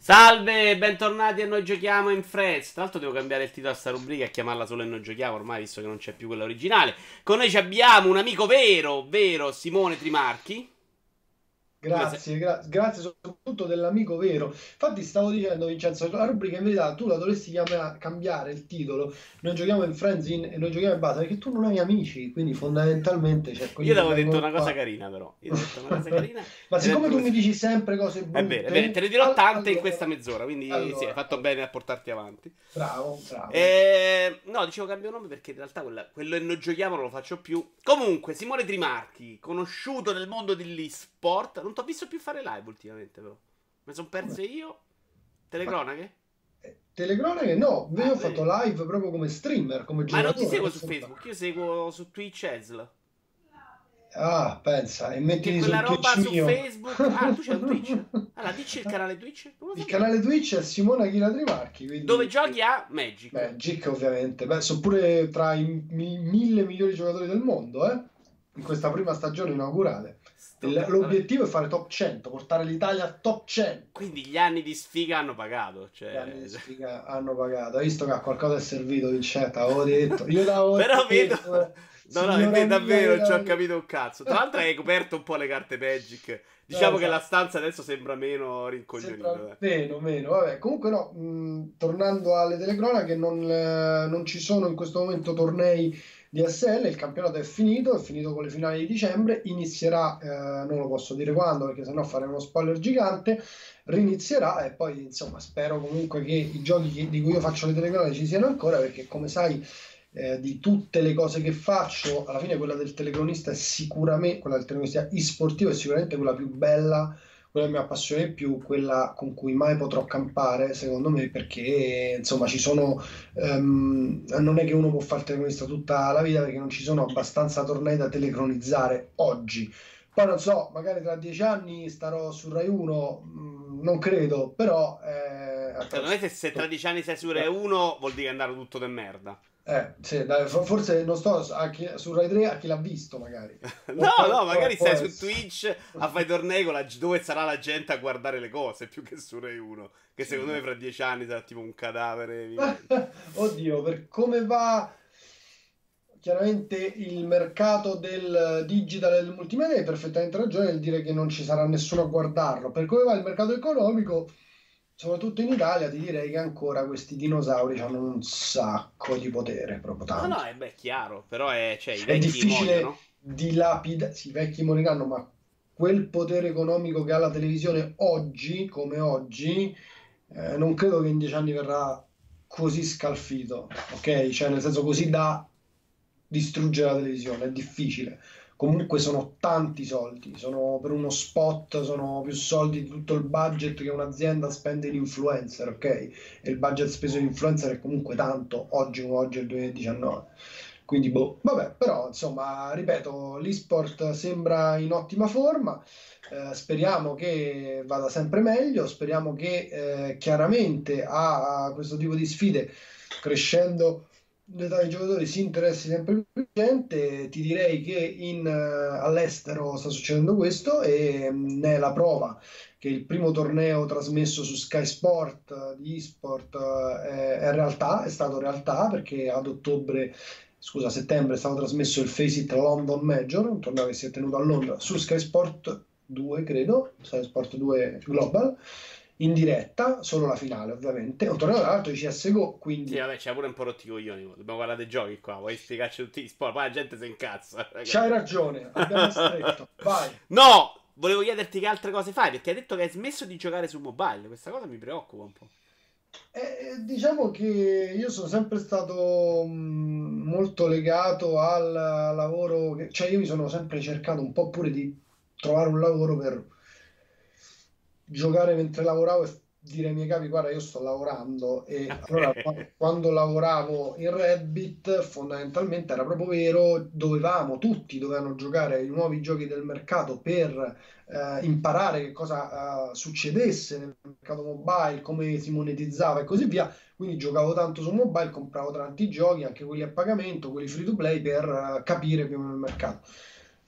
Salve, bentornati a Noi Giochiamo in Friends. Tra l'altro devo cambiare il titolo a sta rubrica e chiamarla solo Noi Giochiamo, ormai visto che non c'è più quella originale. Con noi abbiamo un amico vero, vero Simone Trimarchi. Grazie, gra- grazie soprattutto dell'amico vero. Infatti stavo dicendo, Vincenzo, la rubrica in verità tu la dovresti chiamare, cambiare il titolo. Noi giochiamo in Friends in, e noi giochiamo in base perché tu non hai amici, quindi fondamentalmente c'è Io ti avevo detto una cosa carina però. Io detto una cosa carina. Ma siccome tu mi dici sempre cose buone, è bene, è bene, te ne dirò tante allora, in questa mezz'ora, quindi allora, sì, hai fatto bene a portarti avanti. Bravo, bravo. Eh, no, dicevo cambio nome perché in realtà quella, quello che noi giochiamo non lo faccio più. Comunque, Simone Trimarchi, conosciuto nel mondo dell'e-sport, non ti ho visto più fare live ultimamente, però. Mi sono perso io. Telecronache? Eh, telecronache no, io ah, ho fatto live proprio come streamer, come Ma non ti seguo su Facebook, io seguo su Twitch Esla. Ah, pensa, e metti quella roba su mio. Facebook. Ah, tu c'è un Twitch. Allora, dici il canale Twitch? Il canale Twitch è Simona Chila Trimarchi. Quindi... Dove giochi a Magic. Magic, ovviamente. Beh, sono pure tra i mille migliori giocatori del mondo, eh? In questa prima stagione inaugurale. L'obiettivo è fare top 100, portare l'Italia a top 100. Quindi gli anni di sfiga hanno pagato. Cioè... Gli anni di sfiga hanno pagato. Hai visto che a qualcosa è servito Vincetta, avevo detto. Io l'avevo Però vedo... No, no, è davvero non ci ho capito un cazzo. Tra l'altro hai coperto un po' le carte Magic. Diciamo no, che esatto. la stanza adesso sembra meno rincoglionita. Meno, meno, vabbè. Comunque no, mh, tornando alle telecronache, non, eh, non ci sono in questo momento tornei DSL, il campionato è finito, è finito con le finali di dicembre, inizierà, eh, non lo posso dire quando perché sennò farei uno spoiler gigante, rinizierà e poi insomma spero comunque che i giochi di cui io faccio le telecronache ci siano ancora perché come sai eh, di tutte le cose che faccio, alla fine quella del telecronista è sicuramente, quella del telecronista e-sportivo è sicuramente quella più bella quella che mi appassiona di più, quella con cui mai potrò campare, secondo me, perché insomma ci sono, um, non è che uno può fare telecronista tutta la vita perché non ci sono abbastanza tornei da telecronizzare oggi. Poi non so, magari tra dieci anni starò su Rai 1, mh, mm, non credo, però... Eh, Secondo me se, se tra dieci anni sei su Rai 1 vuol dire che andato tutto de merda. Eh, sì, forse non sto chi, su Rai 3 a chi l'ha visto, magari. no, poi, no, magari stai su Twitch a fare tornei con la, dove sarà la gente a guardare le cose più che su Rai 1. Che sì, secondo me fra dieci anni sarà tipo un cadavere. Oddio, per come va chiaramente il mercato del digital e del multimedia hai perfettamente ragione nel dire che non ci sarà nessuno a guardarlo. Per come va il mercato economico soprattutto in Italia, ti direi che ancora questi dinosauri hanno un sacco di potere, proprio tanto. No, no, è beh, chiaro, però è, cioè, i è difficile moriano. dilapidare, sì, i vecchi moriranno, ma quel potere economico che ha la televisione oggi, come oggi, eh, non credo che in dieci anni verrà così scalfito, ok? Cioè, nel senso così da distruggere la televisione, è difficile comunque sono tanti soldi, sono per uno spot sono più soldi di tutto il budget che un'azienda spende in influencer, ok? E il budget speso in influencer è comunque tanto, oggi come oggi è il 2019. Quindi, boh, vabbè, però insomma, ripeto, l'esport sembra in ottima forma. Eh, speriamo che vada sempre meglio. Speriamo che eh, chiaramente a, a questo tipo di sfide, crescendo l'età dei giocatori si interessi sempre più gente, ti direi che in, uh, all'estero sta succedendo questo e um, ne è la prova che il primo torneo trasmesso su Sky Sport uh, di eSport uh, è, è, realtà, è stato realtà perché ad ottobre, scusa, a settembre è stato trasmesso il Face It London Major, un torneo che si è tenuto a Londra su Sky Sport 2, credo, Sky Sport 2 Global in diretta, solo la finale ovviamente, un torneo tra l'altro di CSGO, quindi... Sì, vabbè, c'è pure un po' rotti coglioni, dobbiamo guardare dei giochi qua, vuoi spiegarci tutti gli sport, poi la gente si incazza. C'hai ragione, abbiamo stretto, vai. No! Volevo chiederti che altre cose fai, perché hai detto che hai smesso di giocare su mobile, questa cosa mi preoccupa un po'. Eh, diciamo che io sono sempre stato mh, molto legato al lavoro, che, cioè io mi sono sempre cercato un po' pure di trovare un lavoro per giocare mentre lavoravo e dire ai miei capi guarda io sto lavorando. E allora quando lavoravo in Reddit fondamentalmente era proprio vero dovevamo tutti dovevano giocare i nuovi giochi del mercato per eh, imparare che cosa eh, succedesse nel mercato mobile come si monetizzava e così via. Quindi giocavo tanto su mobile compravo tanti giochi anche quelli a pagamento quelli free to play per eh, capire più o meno il mercato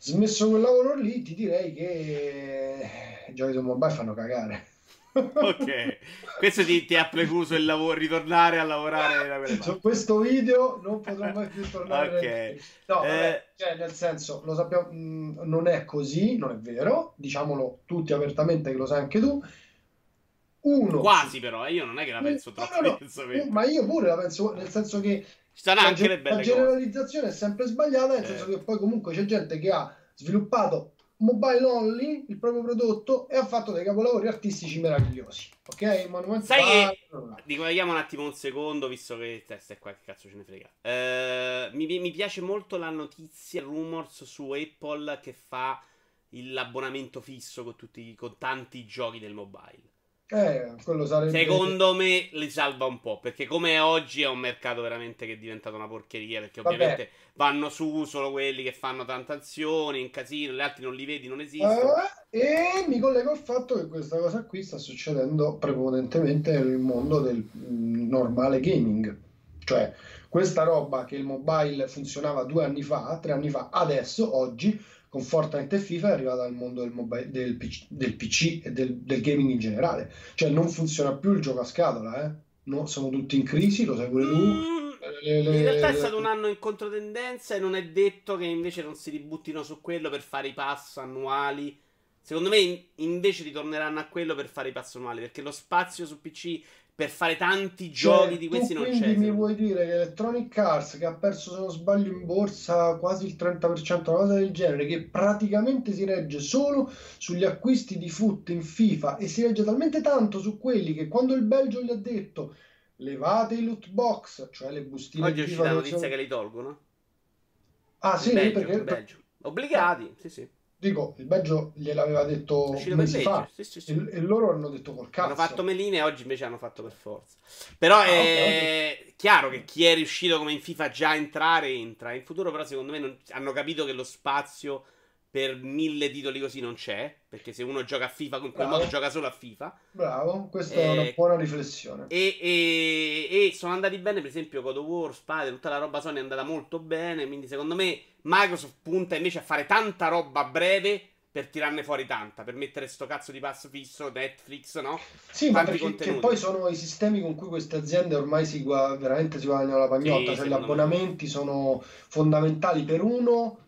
smesso quel lavoro lì ti direi che i giochi su mobile fanno cagare. ok, questo ti, ti ha precluso il lavoro, ritornare a lavorare Su questo video non potrò mai più tornare. ok. No, vabbè, eh... cioè, nel senso, lo sappiamo, mh, mm, non è così, non è vero, diciamolo tutti apertamente che lo sai anche tu. Uno. Quasi però, eh, io non è che la penso troppo no, no, Ma io pure la penso, nel senso che Ci anche la, le belle la generalizzazione cose. è sempre sbagliata, nel eh. senso che poi comunque c'è gente che ha sviluppato mobile only il proprio prodotto e ha fatto dei capolavori artistici meravigliosi. Ok? Monument Sai che riguardiamo un attimo un secondo, visto che testa è qua, che cazzo ce ne frega. Uh, mi, mi, piace molto la notizia, rumors su Apple che fa l'abbonamento fisso con, tutti, con tanti giochi del mobile. Eh, sarebbe... Secondo me li salva un po'. Perché come oggi è un mercato veramente che è diventato una porcheria. Perché Vabbè. ovviamente vanno su solo quelli che fanno tante azioni, in casino, gli altri non li vedi, non esistono. Eh, e mi collego al fatto che questa cosa qui sta succedendo prepotentemente nel mondo del mm, normale gaming. Cioè, questa roba che il mobile funzionava due anni fa, tre anni fa, adesso, oggi con Fortnite e FIFA è arrivata al mondo del, mobile, del, PC, del PC e del, del, gaming in generale. Cioè non funziona più il gioco a scatola, eh? no, sono tutti in crisi, lo sai pure tu. Mm, le, le, in realtà è stato un anno in controtendenza e non è detto che invece non si ributtino su quello per fare i pass annuali. Secondo me invece ritorneranno a quello per fare i pass annuali perché lo spazio su PC per fare tanti giochi cioè, di questi non c'è. Quindi mi vuoi dire che Electronic Arts, che ha perso, se non sbaglio, in borsa quasi il 30%, una cosa del genere, che praticamente si regge solo sugli acquisti di foot in FIFA e si regge talmente tanto su quelli che quando il Belgio gli ha detto levate i loot box, cioè le bustine Oggi è uscita la notizia sono... che li tolgono. Ah, sì, Belgio, perché obbligati, sì, sì. Dico, il Belgio gliel'aveva detto mesi fa sì, sì, sì. E, e, loro hanno detto col cazzo. Hanno fatto meline e oggi invece hanno fatto per forza. Però ah, è okay, chiaro che chi è riuscito come in FIFA già a entrare, entra. In futuro però secondo me non... hanno capito che lo spazio per mille titoli così non c'è. Perché se uno gioca a FIFA in quel Bravo. modo gioca solo a FIFA. Bravo, questa e... è una buona riflessione. E, e, e, sono andati bene, per esempio, God of War, Spider, tutta la roba Sony è andata molto bene. Quindi secondo me Microsoft punta invece a fare tanta roba breve per tirarne fuori tanta, per mettere sto cazzo di passo fisso, Netflix, no? Sì, Tanti ma perché poi sono i sistemi con cui queste aziende ormai si veramente si guadagnano la pagnotta, sì, cioè gli abbonamenti me. sono fondamentali per uno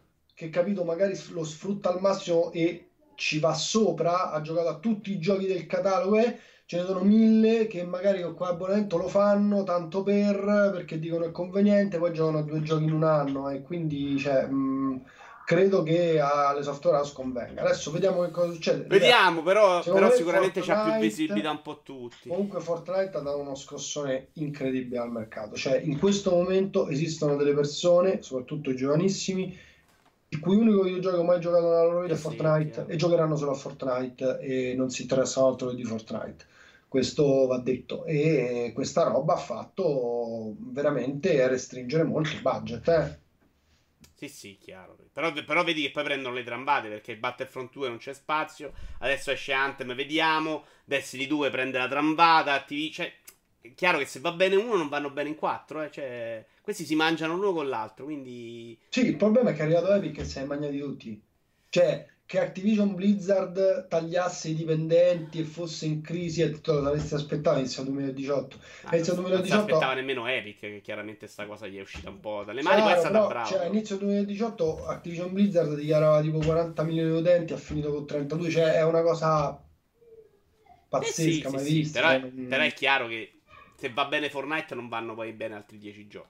che capito magari lo sfrutta al massimo e ci va sopra, ha giocato a tutti i giochi del catalogo e ce ne sono mille che magari con quell'abbonamento lo fanno tanto per perché dicono è conveniente, poi giocano a due giochi in un anno e quindi cioè, mh, credo che alle software house convenga. Adesso vediamo che cosa succede. Vediamo, però, però sicuramente c'ha più visibilità un po' tutti. Comunque Fortnite ha dato uno scossone incredibile al mercato. Cioè, in questo momento esistono delle persone, soprattutto i giovanissimi, il cui unico videogioco mai giocato nella loro vita eh è Fortnite sì, e giocheranno solo a Fortnite e non si interessano altro che di Fortnite. Questo va detto. E questa roba ha fatto veramente restringere molto il budget eh? sì sì chiaro. Però, però, vedi che poi prendono le trambate perché Battlefront 2 non c'è spazio adesso esce Anthem vediamo. Destiny 2 prende la trambata TV cioè è chiaro che se va bene uno non vanno bene in quattro eh? cioè, questi si mangiano l'uno con l'altro quindi sì il problema è che è arrivato Epic e si è mangiati tutti cioè che Activision Blizzard tagliasse i dipendenti e fosse in crisi e tutto lo saresti aspettato inizio 2018 ah, inizio 2018 non si aspettava nemmeno Epic che chiaramente sta cosa gli è uscita un po' dalle mani è stata brava cioè, inizio 2018 Activision Blizzard dichiarava tipo 40 milioni di utenti ha finito con 32 cioè è una cosa pazzesca eh sì, sì, sì. Però, però è chiaro che se va bene Fortnite non vanno poi bene altri 10 giochi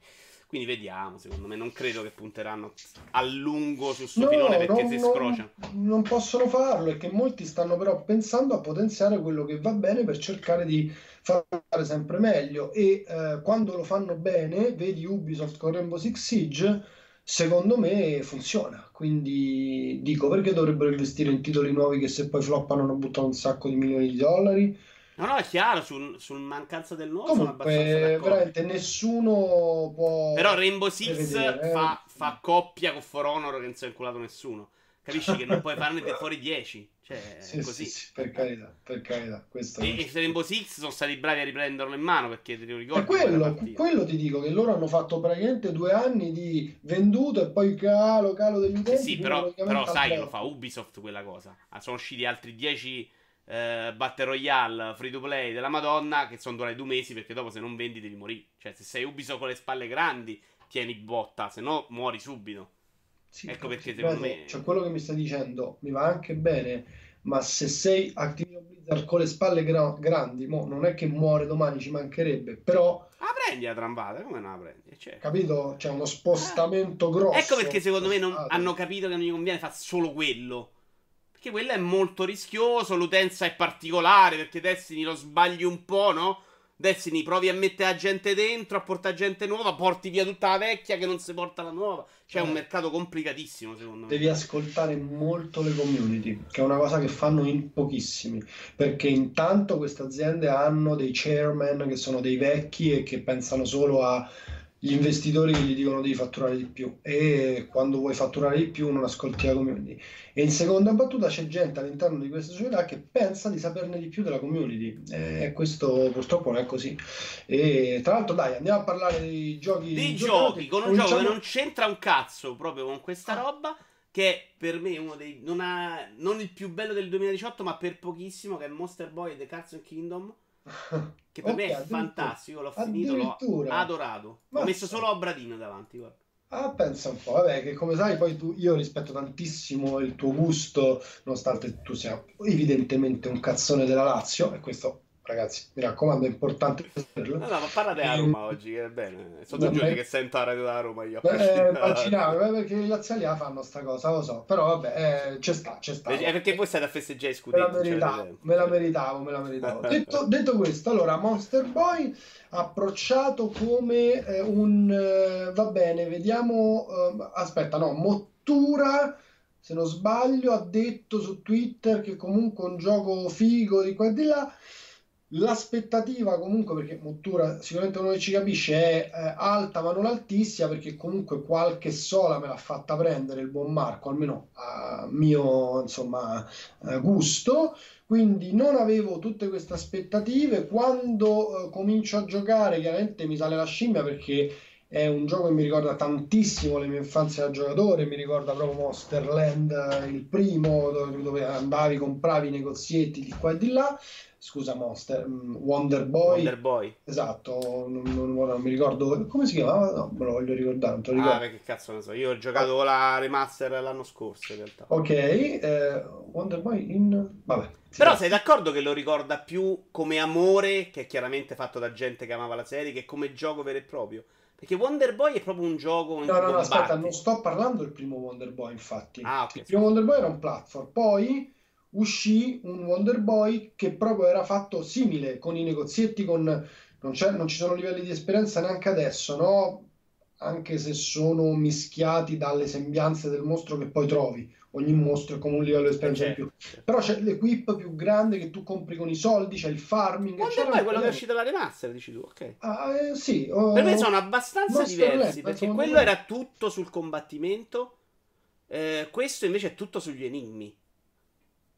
quindi vediamo, secondo me non credo che punteranno a lungo sul suo no, filone perché non, si scrociano. Non, non possono farlo e che molti stanno però pensando a potenziare quello che va bene per cercare di fare sempre meglio e eh, quando lo fanno bene, vedi Ubisoft con Rainbow Six Siege, secondo me funziona. Quindi dico perché dovrebbero investire in titoli nuovi che se poi floppano hanno buttato un sacco di milioni di dollari No, no, è chiaro, sul, sul mancanza del nuovo Comunque, veramente nessuno può... Però Rainbow Six eh. fa, fa, coppia con For Honor che non si è inculato nessuno. Capisci che non puoi farne fuori 10. Cioè, sì, così. Sì, sì, per carità, per carità. Questo e, e Rainbow Six sono stati bravi a riprenderlo in mano perché ti ricordo. Quello, quello, ti dico che loro hanno fatto praticamente due anni di venduto e poi calo, calo degli utenti. Sì, sì però, però sai che lo fa Ubisoft quella cosa. Ah, sono usciti altri 10 eh, Battle Royale, free to play della Madonna, che sono durati due mesi perché dopo se non vendi devi morire. Cioè, se sei Ubisoft con le spalle grandi, tieni botta, se no muori subito. Sì, ecco perché secondo me... Cioè, quello che mi stai dicendo mi va anche bene, ma se sei Activision Blizzard con le spalle gra- grandi, mo, non è che muore domani, ci mancherebbe, però... Ah, prendi la trambata, come non la prendi? Cioè... Capito? C'è uno spostamento ah. grosso. Ecco perché secondo me non, hanno capito che non gli conviene fare solo quello. Perché quello è molto rischioso, l'utenza è particolare, perché Destiny lo sbagli un po', no? Destiny provi a mettere la gente dentro, a portare gente nuova, porti via tutta la vecchia che non si porta la nuova. C'è eh. un mercato complicatissimo, secondo me. Devi ascoltare molto le community, che è una cosa che fanno in pochissimi. Perché intanto queste aziende hanno dei chairman che sono dei vecchi e che pensano solo a gli investitori che gli dicono devi fatturare di più e quando vuoi fatturare di più non ascolti la community. E in seconda battuta c'è gente all'interno di questa società che pensa di saperne di più della community e questo purtroppo non è così. E tra l'altro dai, andiamo a parlare dei giochi. Dei giochi, con un Cominciamo... gioco che non c'entra un cazzo proprio con questa ah. roba che per me uno dei non, ha, non il più bello del 2018 ma per pochissimo che è Monster Boy The Cards Kingdom che per okay, me è fantastico, l'ho finito, l'ho adorato. Ho messo solo Obradino davanti, guarda. Ah, pensa un po', vabbè, che come sai, poi tu, io rispetto tantissimo il tuo gusto, nonostante tu sia evidentemente un cazzone della Lazio, e questo ragazzi, mi raccomando, è importante saperlo. No, no, ma parla di Roma oggi, è bene. Sono giorni che sento la radio da Roma io. Beh, immaginavo, eh, perché i laziali fanno sta cosa, lo so, però vabbè, eh, c'è sta, c'è sta. È perché voi state a festeggiare i scudetti. Me la meritavo, cioè, me la meritavo, me la meritavo. detto, detto, questo, allora, Monster Boy approcciato come eh, un... Eh, va bene, vediamo... Eh, aspetta, no, Mottura se non sbaglio, ha detto su Twitter che comunque un gioco figo di qua e di là. L'aspettativa comunque, perché Mottura sicuramente uno che ci capisce, è eh, alta ma non altissima, perché comunque qualche sola me l'ha fatta prendere il buon Marco, almeno a mio insomma, eh, gusto. Quindi non avevo tutte queste aspettative. Quando eh, comincio a giocare, chiaramente mi sale la scimmia perché è un gioco che mi ricorda tantissimo le mie infanzie da giocatore, mi ricorda proprio Monsterland, eh, il primo, dove, dove andavi, compravi i negozietti di qua e di là scusa Monster, mm, Wonder Boy. Wonder Boy. Esatto, non, non, non, mi ricordo come si chiamava, no, me lo voglio ricordare. Non ricordo. Ah, che cazzo ne so, io ho giocato ah. la remaster l'anno scorso in realtà. Ok, eh, Wonder Boy in... Vabbè. Però sei d'accordo che lo ricorda più come amore, che è chiaramente fatto da gente che amava la serie, che come gioco vero e proprio? Perché Wonder Boy è proprio un gioco No, no, no, aspetta, non sto parlando del primo Wonder Boy, infatti. Ah, okay, Il primo Wonder Boy era un platform, poi uscì un Wonder Boy che proprio era fatto simile con i negozietti, con... non, non ci sono livelli di esperienza neanche adesso, no? Anche se sono mischiati dalle sembianze del mostro che poi trovi. Ogni mostro è come un livello di esperienza in più. Però c'è l'equip più grande che tu compri con i soldi, c'è il farming. Boy è quello che è uscito dalla remaster, dici tu, ok. Ah, eh, sì. Uh, per me sono abbastanza diversi, perché quello era tutto sul combattimento, eh, questo invece è tutto sugli enigmi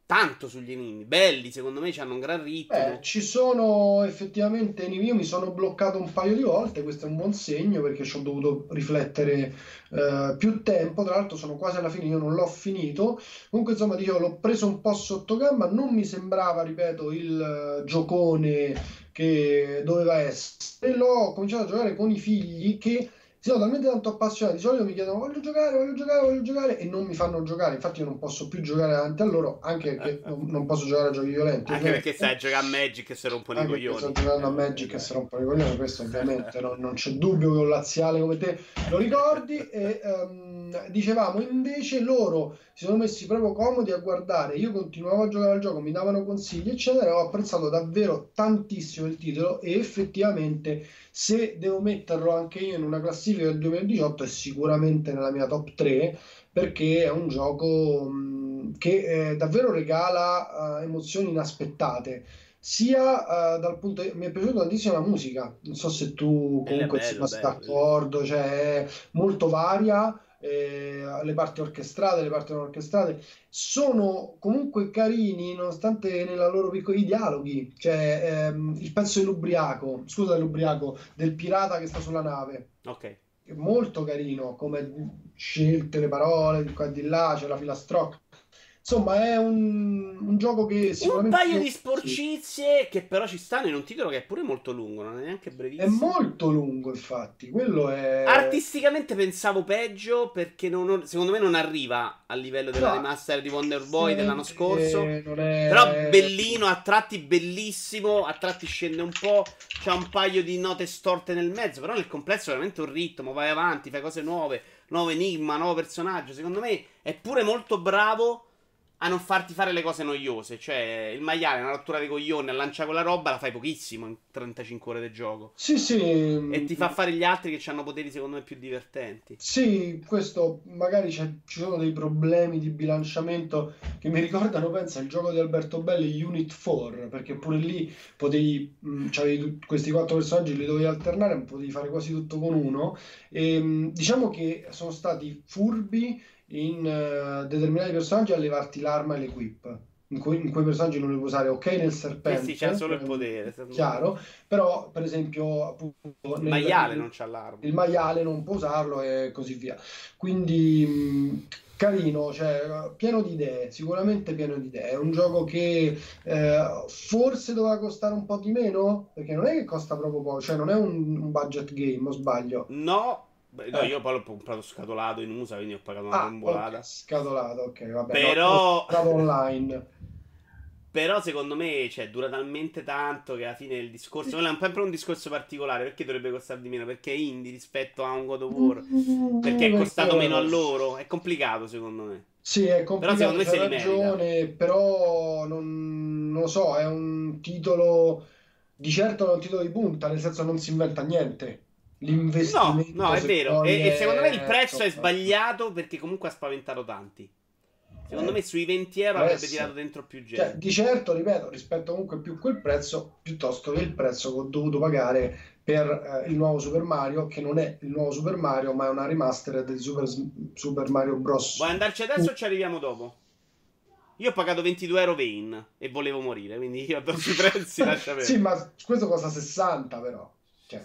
tanto sugli enigmi, belli secondo me, hanno un gran ritmo. Eh, ci sono effettivamente enigmi, io mi sono bloccato un paio di volte, questo è un buon segno perché ci ho dovuto riflettere eh, più tempo, tra l'altro sono quasi alla fine, io non l'ho finito, comunque insomma dicevo l'ho preso un po' sotto gamba, non mi sembrava, ripeto, il uh, giocone che doveva essere, l'ho cominciato a giocare con i figli che sono talmente tanto appassionati, di solito mi chiedono voglio giocare, voglio giocare, voglio giocare e non mi fanno giocare, infatti io non posso più giocare davanti a loro, anche perché eh, non posso giocare a giochi violenti. Anche ovviamente. perché stai giocando a Magic e si rompono i coglioni. Sto giocando a Magic e si rompono i coglioni, questo ovviamente non, non, c'è dubbio che un laziale come te lo ricordi. E um, dicevamo invece loro si sono messi proprio comodi a guardare, io continuavo a giocare al gioco, mi davano consigli eccetera, e ho apprezzato davvero tantissimo il titolo e effettivamente se devo metterlo anche io in una classifica del 2018 è sicuramente nella mia top 3 perché è un gioco mh, che eh, davvero regala uh, emozioni inaspettate sia uh, dal punto di... mi è piaciuta tantissimo la musica non so se tu comunque bello, sei d'accordo cioè è molto varia eh, le parti orchestrate, le parti non orchestrate, sono comunque carini nonostante nella loro piccola i dialoghi, cioè ehm, il pezzo dell'ubriaco, scusa dell'ubriaco, del pirata che sta sulla nave. Ok. Molto carino come scelte le parole di qua e di là, c'è la filastrocca. Insomma, è un, un gioco che Un sicuramente... paio di sì, sporcizie che però ci stanno in un titolo che è pure molto lungo, non è neanche è brevissimo. molto lungo, infatti. Quello è... Artisticamente pensavo peggio perché non- non- secondo me non arriva al livello della No, remaster di Wonder Boy dell'anno artisticamente scorso. è... Però bellino, a tratti bellissimo, a tratti scende un po', c'ha un paio di note storte nel mezzo, però nel complesso è veramente un ritmo, vai avanti, fai cose nuove, nuovo enigma, nuovo personaggio. Secondo me è pure molto bravo a non farti fare le cose noiose. Cioè, il maiale, una rottura di coglioni, a lanciare quella roba la fai pochissimo in 35 ore di gioco. Sì, sì. E ti fa fare gli altri che hanno poteri secondo me più divertenti. Sì, questo magari ci sono dei problemi di bilanciamento che mi ricordano, pensa, il gioco di Alberto Belli Unit 4, perché pure lì potevi, tut- questi quattro personaggi, li dovevi alternare, potevi fare quasi tutto con uno. E, mh, diciamo che sono stati furbi in eh, determinati personaggi a levarti l'arma e l'equip. In, cui- in quei personaggi non li puoi usare, ok, nel serpente, sì, c'ha solo il ehm, potere. chiaro, però per esempio appunto Il nel- maiale non c'ha l'arma. il maiale non può usarlo e così via. Quindi mh, carino, cioè, pieno di idee, sicuramente pieno di idee. È un gioco che eh, forse doveva costare un po' di meno, perché non è che costa proprio poco, cioè non è un, un budget game, o sbaglio. No, no, Eh. io poi l'ho comprato scatolato in USA, quindi ho pagato una Ah, bombolata. ok, scatolato, ok, vabbè. Però- no, online. Però secondo me cioè, dura talmente tanto che alla fine il discorso. Quello è un- sempre un discorso particolare. Perché dovrebbe costare di meno? Perché è indie rispetto a un God of War. Perché è costato meno a loro. È complicato secondo me. Sì, è complicato, secondo me se ragione, però non, non lo so, è un titolo, di certo non è un titolo di punta, nel senso non si inventa niente. No, L'investimento, no, è se vero. E, e secondo me il è- prezzo è sbagliato perché comunque ha spaventato tanti. Secondo Eh, me sui 20 euro può avrebbe essere. tirato dentro più Cioè, gente. di certo, ripeto, rispetto comunque più quel prezzo, piuttosto che il prezzo che ho dovuto pagare per eh, il nuovo Super Mario, che non è il nuovo Super Mario, ma è una remastered di Super, Super Mario Bros. Vuoi andarci adesso o ci arriviamo dopo? Io ho pagato 22 euro Vane e volevo morire, quindi io do sui prezzi, lascia. Sì, ma questo costa 60 però. Cioè,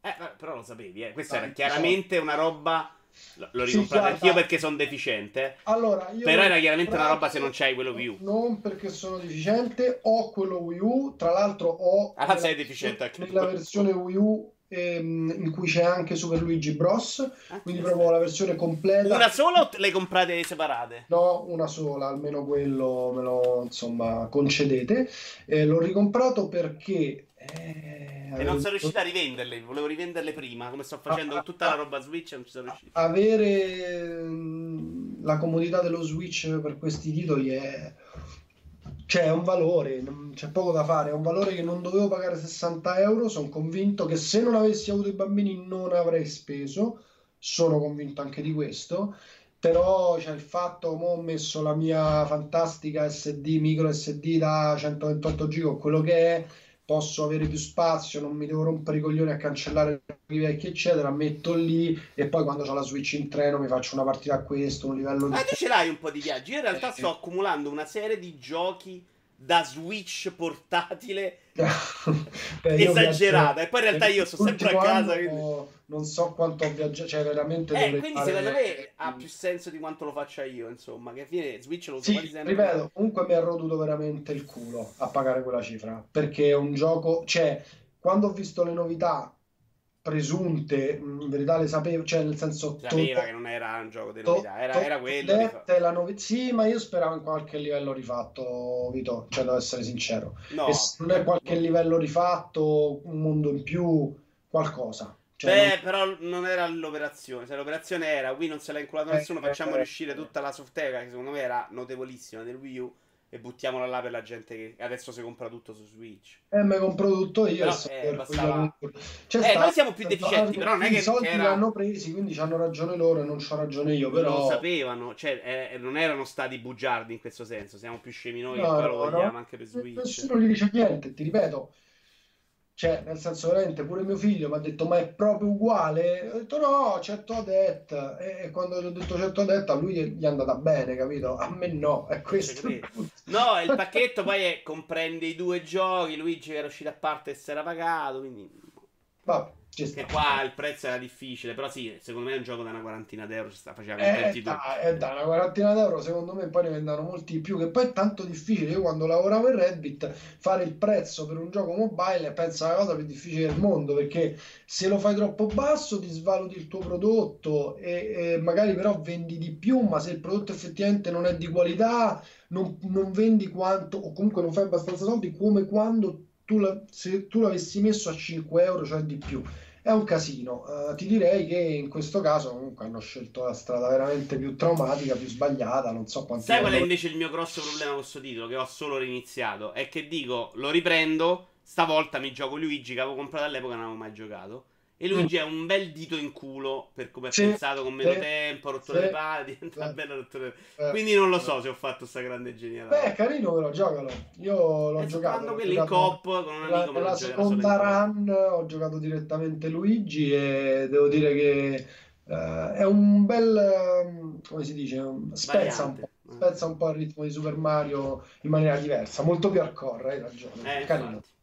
Eh, però lo sapevi, eh. Questa Ah, era chiaramente una roba. l- L'ho Sì, ricomprata guarda- anch'io perché sono deficiente. Allora, Però era chiaramente una roba se non c'hai quello Wii U. Non perché sono deficiente, ho quello Wii U, tra l'altro ho Ah, nella sei versione- deficiente anche tu. nella versione Wii U ehm, in cui c'è anche Super Luigi Bros, Ah, quindi sì, proprio la versione completa. Una sola o le comprate separate? No, una sola, almeno quello me lo insomma concedete. Eh, l'ho ricomprato perché eh, E non sono riuscito a rivenderle. Volevo rivenderle prima, come sto facendo con tutta la roba Switch. Non ci sono riuscito. avere mm, la comodità dello Switch per questi titoli è cioè è un valore, c'è poco da fare, è un valore che non dovevo pagare 60 euro, sono convinto che se non avessi avuto i bambini non avrei speso, sono convinto anche di questo, però c'è il fatto che ho messo la mia fantastica SD, micro SD da 128 giga, o quello che è, posso avere più spazio, non mi devo rompere i coglioni a cancellare i vecchi, eccetera, metto lì e poi quando ho la Switch in treno mi faccio una partita a questo, un livello di... Ma tu ce l'hai un po' di viaggi. Io in realtà sto accumulando una serie di giochi da Switch portatile esagerata. viaggio- E poi in realtà io sto sempre a casa. quindi- Non so quanto ho viaggiato, cioè veramente Eh, quindi secondo me ha più senso di quanto lo faccia io. Insomma, che a fine Switch lo uso Sì, sempre. ripeto, comunque mi ha roduto veramente il culo a pagare quella cifra, perché è un gioco, cioè, quando ho visto le novità presunte, in verità le sapevo, cioè nel senso... Sapeva to- che non era un gioco di to- novità, era, to- era quello. dette la novi- Sì, ma io speravo in qualche livello rifatto, Vito, cioè devo essere sincero. No, E se non è qualche livello rifatto, un mondo in più, qualcosa. Cioè, Beh, però non era l'operazione. Se l'operazione era Wii non se l'ha inculato Eh, nessuno, facciamo eh, riuscire eh. tutta la software che secondo me era notevolissima del Wii U e buttiamola là per la gente che adesso si compra tutto su Switch. E me compro tutto io. Però, so eh, bastava- C'è Eh, stato- noi siamo più deficienti, però non è i che soldi era- li hanno presi, quindi hanno ragione loro e non c'ho ragione io, Non lo però... sapevano, cioè eh, non erano stati bugiardi in questo senso. Siamo più scemi noi No, che poi lo no, vogliamo no. anche per Switch. Nessuno gli dice niente, ti ripeto. Cioè, nel senso, veramente, pure mio figlio mi ha detto, ma è proprio uguale? Ho detto, no, certo ha detto. E quando gli ho detto certo ha detto, a lui gli è andata bene, capito? A me no, è questo il. No, il pacchetto poi è- comprende i due giochi. Luigi era uscito a parte e si era pagato. Quindi Vabbè, sta. qua il prezzo era difficile, però sì, secondo me è un gioco da una quarantina d'euro, ci sta facendo Eh, contenti tutti. dai, eh, dai, una quarantina d'euro secondo me poi ne vendono molti di più che poi è tanto difficile io quando lavoravo in Reddit fare il prezzo per un gioco mobile penso alla cosa più difficile del mondo perché se lo fai troppo basso ti svaluti il tuo prodotto e, e magari però vendi di più ma se il prodotto effettivamente non è di qualità non, non vendi quanto o comunque non fai abbastanza soldi come quando tu la- se tu l'avessi messo a 5 euro cioè di più è un casino. Eh, ti direi che in questo caso comunque hanno scelto la strada veramente più traumatica, più sbagliata, non so quanti Sai qual è invece il mio grosso problema con questo titolo? Che ho solo riniziato. È che dico, lo riprendo. Stavolta mi gioco Luigi che avevo comprato all'epoca e non avevo mai giocato. E Luigi è un bel dito in culo per come Mm. Sì, pensato, con meno sì, tempo, rotto sì, le palle, diventa una sì. bella rottura. Eh, Quindi non lo so se ho fatto sta grande genialata. Beh, è carino però, giocalo. Io l'ho E giocato. quando quelli in coop con un amico me giocherò solo in seconda run ho giocato direttamente Luigi e devo dire che eh, è un bel, ehm, come si dice, spezza un po', spezza un po' il ritmo di Super Mario in maniera diversa, molto più hardcore, hai ragione, Eh, carino. infatti.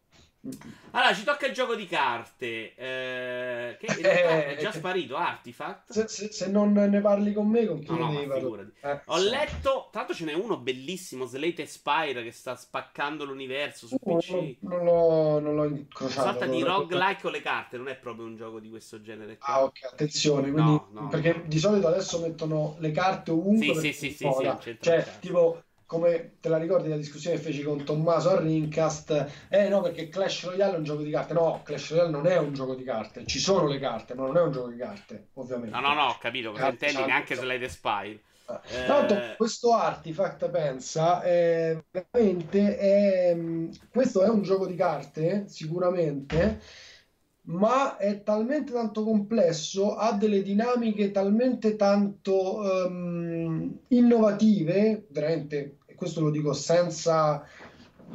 Allora, ci tocca il gioco di carte. eh, che realtà è già sparito. Artifact. Se, se- se non ne parli con me, con chi No, no, ne parlare? figurati. Eh, Ho sì. letto. Tra l'altro, ce n'è uno bellissimo. Slate Spire che sta spaccando l'universo su Uh, PC. non, l'ho, non l'ho incrociato. sorta di roguelike con le carte. Non è proprio un gioco di questo genere. Ah, ok, attenzione, quindi, No, no, perché no. di solito adesso mettono le carte ovunque Sì, sì, sì, sì, sì, Cioè, tipo, come te la ricordi la discussione che feci con Tommaso a Rincast? Eh no, perché Clash Royale è un gioco di carte. No, Clash Royale non è un gioco di carte. Ci sono le carte, ma non è un gioco di carte, ovviamente. No, no, no, ho capito cosa intendi. Neanche Slate Spire. Eh, Eh, questo Artifact pensa, è veramente è, questo è un gioco di carte, sicuramente, ma è talmente tanto complesso, ha delle dinamiche talmente tanto ehm, innovative, veramente, e questo lo dico senza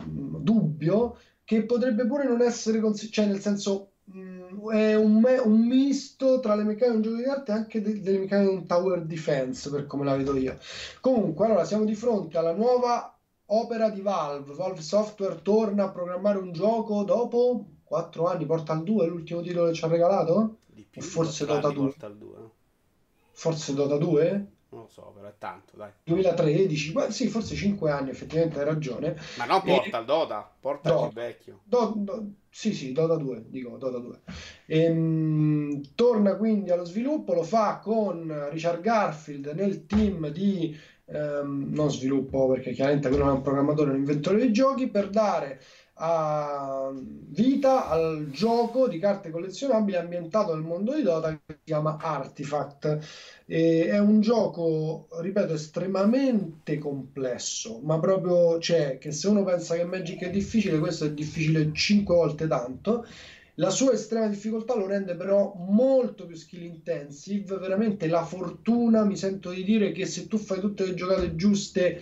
mm, dubbio, che potrebbe pure non essere considerato, cioè nel senso mm, è un, me- un misto tra le meccaniche di un gioco di carte e anche de- delle meccaniche di un tower defense, per come la vedo io. Comunque, allora siamo di fronte alla nuova opera di Valve. Valve Software torna a programmare un gioco dopo 4 anni, Portal 2 è l'ultimo titolo che ci ha regalato? Di più, o forse Dota anni 2? Portal 2, no? Forse Dota 2? Non lo so, però è tanto, dai. 2013? Beh, sì, forse 5 anni, effettivamente hai ragione. Ma no, E- Portal, Dota. Portal Dota. più vecchio. Do- do- sì, sì, Dota 2, dico Dota 2. Ehm, torna quindi allo sviluppo, lo fa con Richard Garfield nel team di ehm, non sviluppo perché chiaramente quello non è un programmatore, è un inventore di giochi per dare a vita al gioco di carte collezionabili ambientato nel mondo di Dota che si chiama Artifact. E è un gioco, ripeto, estremamente complesso, ma proprio c'è che se uno pensa che Magic è difficile, questo è difficile 5 volte tanto. La sua estrema difficoltà lo rende però molto più skill intensive, veramente la fortuna, mi sento di dire che se tu fai tutte le giocate giuste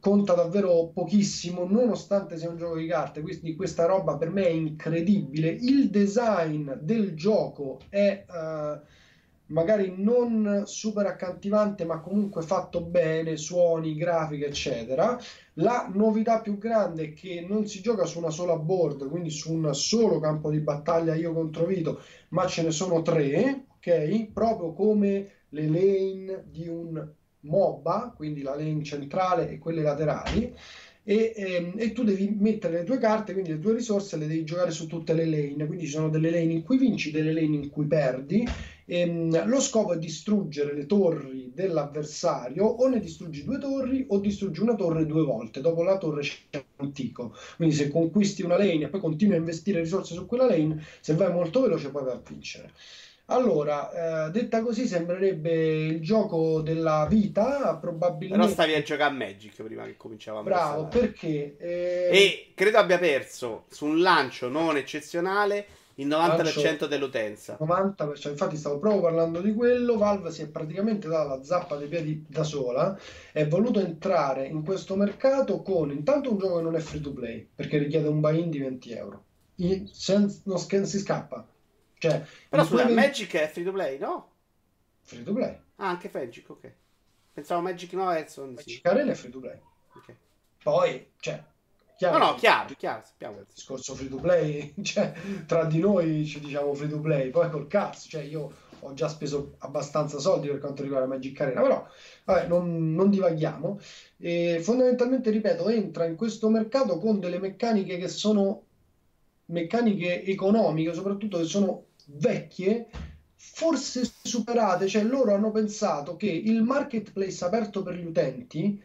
conta davvero pochissimo, nonostante sia un gioco di carte, quindi questa roba per me è incredibile. Il design del gioco è eh, magari non super accattivante, ma comunque fatto bene, suoni, grafiche, eccetera. La novità più grande è che non si gioca su una sola board, quindi su un solo campo di battaglia io contro Vito, ma ce ne sono tre, ok? Proprio come le lane di un MOBA, quindi la lane centrale e quelle laterali. E, ehm, e tu devi mettere le tue carte, quindi le tue risorse le devi giocare su tutte le lane. Quindi ci sono delle lane in cui vinci, delle lane in cui perdi. Ehm, lo scopo è distruggere le torri dell'avversario, o ne distruggi due torri o distruggi una torre due volte. Dopo la torre c'è un. Quindi se conquisti una lane e poi continui a investire risorse su quella lane, se vai molto veloce poi vai vincere. Allora, eh, detta così sembrerebbe il gioco della vita, Però probabilmente stavi a giocare a Magic prima che cominciavamo bravo, perché eh, E credo abbia perso su un lancio non eccezionale il 90% Lancio- dell'utenza. 90%, infatti stavo proprio parlando di quello, Valve si è praticamente data la zappa dei piedi da sola, è voluto entrare in questo mercato con intanto un gioco che non è free to play, perché richiede un buy-in di 20 euro, non si scappa, cioè Però scusa, quei 20 Magic è free to play, no? free to play, Ah, anche Magic, ok. Pensavo Magic no, Edson, sì. Magic Arena è free to play. Ok. Poi, cioè, Chiaro, no, no, chiaro, chiaro, sappiamo. Il discorso free to play, cioè, tra di noi ci diciamo free to play, poi col cazzo, cioè io ho già speso abbastanza soldi per quanto riguarda Magic Arena, però vabbè, non, non divaghiamo. E fondamentalmente, ripeto, entra in questo mercato con delle meccaniche che sono meccaniche economiche, soprattutto che sono vecchie, forse superate, cioè loro hanno pensato che il marketplace aperto per gli utenti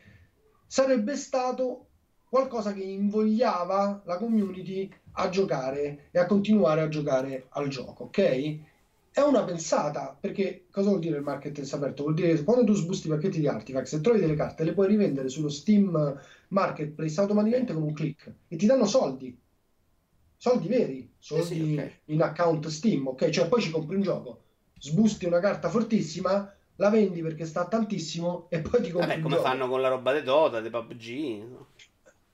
sarebbe stato qualcosa che invogliava la community a giocare e a continuare a giocare al gioco, ok? È una pensata, perché cosa vuol dire il marketplace aperto? Vuol dire che quando tu sbusti i pacchetti di Artifact, se trovi delle carte, le puoi rivendere sullo Steam Marketplace automaticamente con un click e ti danno soldi. Soldi veri, soldi eh sì, okay. in account Steam, ok? Cioè poi ci compri un gioco, sbusti una carta fortissima, la vendi perché sta tantissimo e poi ti compri Vabbè, come gioco. fanno con la roba di Dota, di PUBG.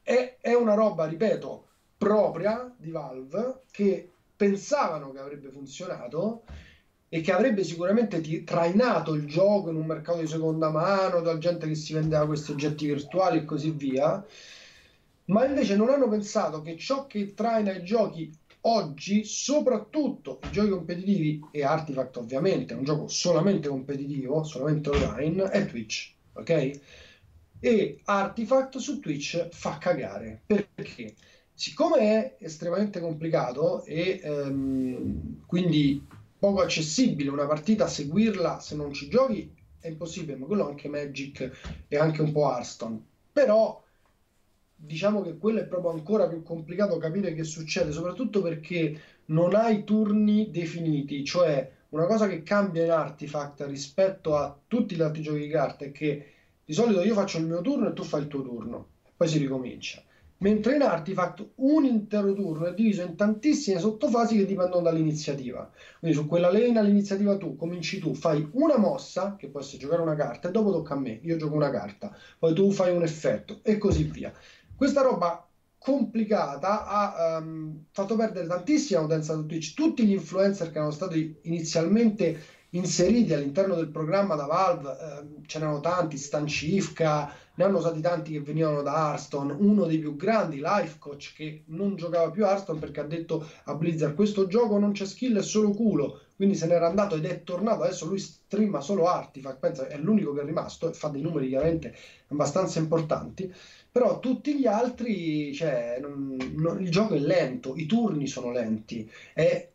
È, è una roba, ripeto, propria di Valve che pensavano che avrebbe funzionato e che avrebbe sicuramente trainato il gioco in un mercato di seconda mano, da gente che si vendeva questi oggetti virtuali e così via, ma invece non hanno pensato che ciò che traina i giochi oggi, soprattutto i giochi competitivi e Artifact ovviamente è un gioco solamente competitivo, solamente online, è Twitch, ok? e Artifact su Twitch fa cagare. Perché? Siccome è estremamente complicato e ehm, quindi poco accessibile una partita seguirla se non ci giochi è impossibile ma quello anche Magic e anche un po' Hearthstone. Però diciamo che quello è proprio ancora più complicato capire che succede soprattutto perché non hai turni definiti cioè una cosa che cambia in Artifact rispetto a tutti gli altri giochi di carte è che di solito io faccio il mio turno e tu fai il tuo turno, poi si ricomincia. Mentre in Artifact un intero turno è diviso in tantissime sottofasi che dipendono dall'iniziativa. Quindi su quella lane all'iniziativa tu cominci tu, fai una mossa, che può essere giocare una carta, e dopo tocca a me, io gioco una carta, poi tu fai un effetto e così via. Questa roba complicata ha um, fatto perdere tantissima utenza su Twitch. Tutti gli influencer che erano stati inizialmente inseriti all'interno del programma da Valve, eh, ce n'erano tanti, Stancifka, ne hanno usati tanti che venivano da Hearthstone, uno dei più grandi, Life Coach, che non giocava più Hearthstone perché ha detto a Blizzard questo gioco non c'è skill, è solo culo, quindi se n'era andato ed è tornato, adesso lui streama solo Artifact, pensa è l'unico che è rimasto e fa dei numeri chiaramente abbastanza importanti, però tutti gli altri, cioè, non, non, il gioco è lento, i turni sono lenti, è,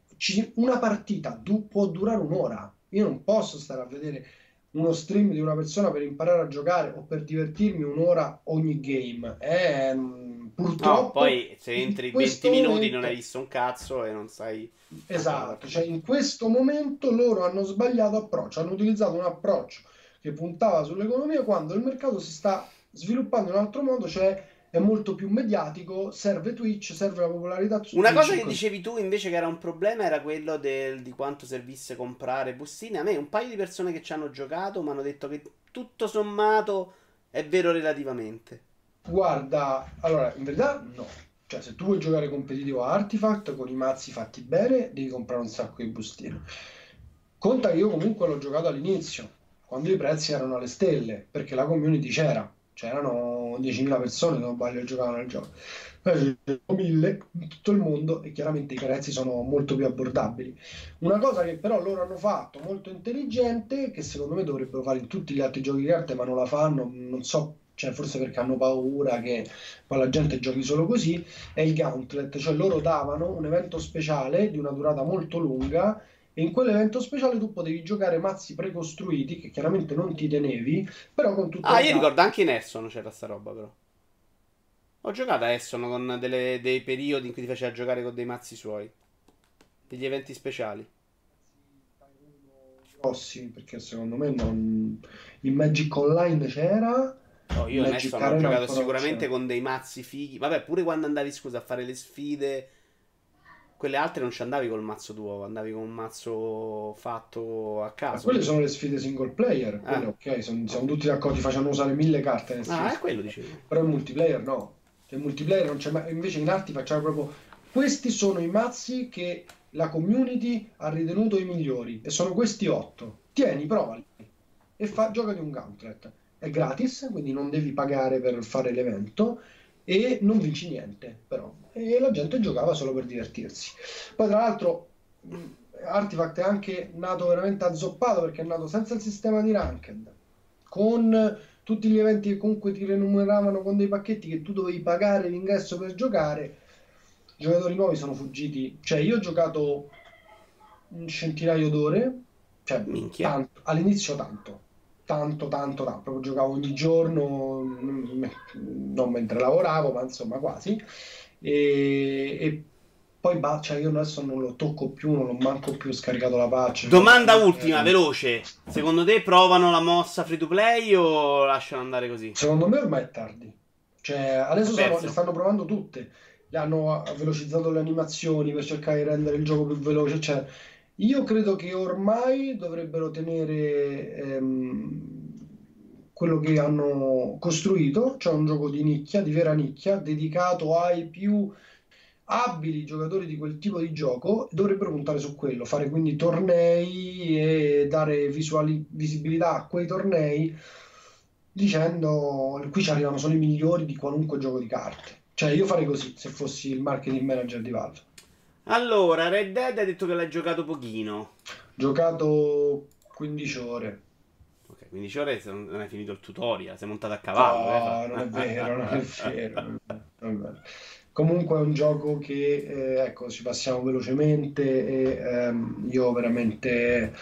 una partita du- può durare un'ora, io non posso stare a vedere uno stream di una persona per imparare a giocare o per divertirmi un'ora ogni game. È, mm, purtroppo. No, poi se entri 20 minuti momento... non hai visto un cazzo e non sai. Esatto, cioè in questo momento loro hanno sbagliato approccio, hanno utilizzato un approccio che puntava sull'economia quando il mercato si sta sviluppando in un altro modo, cioè è molto più mediatico, serve Twitch, serve la popolarità su Una Twitch cosa che dicevi tu invece che era un problema era quello del, di quanto servisse comprare bustine. A me un paio di persone che ci hanno giocato mi hanno detto che tutto sommato è vero relativamente. Guarda, allora, in verità no. Cioè, se tu vuoi giocare competitivo a Artifact con i mazzi fatti bene, devi comprare un sacco di bustine. Conta che io comunque l'ho giocato all'inizio, quando i prezzi erano alle stelle, perché la community c'era c'erano 10.000 persone, se non sbaglio, che giocavano al gioco. Poi sono 1.000 in tutto il mondo e chiaramente i prezzi sono molto più abbordabili. Una cosa che però loro hanno fatto molto intelligente, che secondo me dovrebbero fare in tutti gli altri giochi di carte, ma non la fanno, non so cioè forse perché hanno paura che poi la gente giochi solo così, è il Gauntlet, cioè loro davano un evento speciale di una durata molto lunga e in quell'evento speciale tu potevi giocare mazzi precostruiti che chiaramente non ti tenevi, però con tutto Ah, io ricordo anche in Esson c'era sta roba però. Ho giocato a Esson con delle, dei periodi in cui ti faceva giocare con dei mazzi suoi. Degli eventi speciali. Grossi, perché secondo me non... in Magic Online c'era. No, io in Esson ho giocato sicuramente con dei mazzi fighi. Vabbè, pure quando andavi, scusa, a fare le sfide quelle altre non ci andavi col mazzo tuo, andavi con un mazzo fatto a caso. Ma quelle sono le sfide single player, ah. quelle ok, sono, siamo tutti d'accordo, ti facciano usare mille carte nel Ah, è quello dicevo. Però il multiplayer no. Cioè, il multiplayer non c'è mai, invece in arti facciamo proprio questi sono i mazzi che la community ha ritenuto i migliori e sono questi otto. Tieni, provali e fa, giocati un gauntlet. È gratis, quindi non devi pagare per fare l'evento e non vinci niente, però. E la gente giocava solo per divertirsi. Poi, tra l'altro, Artifact è anche nato veramente azzoppato perché è nato senza il sistema di ranked, con tutti gli eventi che comunque ti remuneravano con dei pacchetti che tu dovevi pagare l'ingresso per giocare. I giocatori nuovi sono fuggiti. Cioè, io ho giocato un centinaio d'ore, cioè tanto, all'inizio tanto, tanto, tanto, tanto, proprio giocavo ogni giorno, non mentre lavoravo, ma insomma quasi. E, e poi cioè io adesso non lo tocco più, non ho manco più scaricato la patch. Domanda ultima, eh, veloce. Secondo te provano la mossa free to play o lasciano andare così? Secondo me ormai è tardi. Cioè, adesso stanno, le stanno provando tutte. Le hanno velocizzato le animazioni per cercare di rendere il gioco più veloce. Cioè, io credo che ormai dovrebbero tenere ehm, quello che hanno costruito, cioè un gioco di nicchia, di vera nicchia, dedicato ai più abili giocatori di quel tipo di gioco dovrebbero puntare su quello, fare quindi tornei e dare visuali, visibilità a quei tornei dicendo qui ci arrivano solo i migliori di qualunque gioco di carte. Cioè io farei così se fossi il marketing manager di Valve. Allora, Red Dead ha detto che l'hai giocato pochino. Giocato 15 ore. Ok, 15 ore non hai finito il tutorial, sei montato a cavallo. No, eh? non è vero, non è vero. Non è vero. Comunque è un gioco che eh, ecco, ci passiamo velocemente e ehm, io veramente...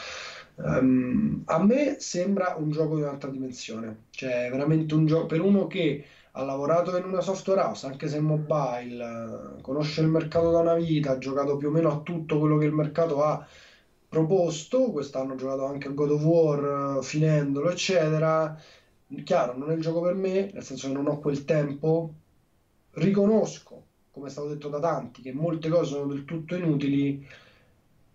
Um, a me sembra un gioco di un'altra dimensione, cioè veramente un gioco per uno che ha lavorato in una software house, anche se mobile, conosce il mercato da una vita, ha giocato più o meno a tutto quello che il mercato ha proposto, quest'anno ho giocato anche a God of War finendolo, eccetera. Chiaro, non è il gioco per me, nel senso che non ho quel tempo. Riconosco, come è stato detto da tanti, che molte cose sono del tutto inutili,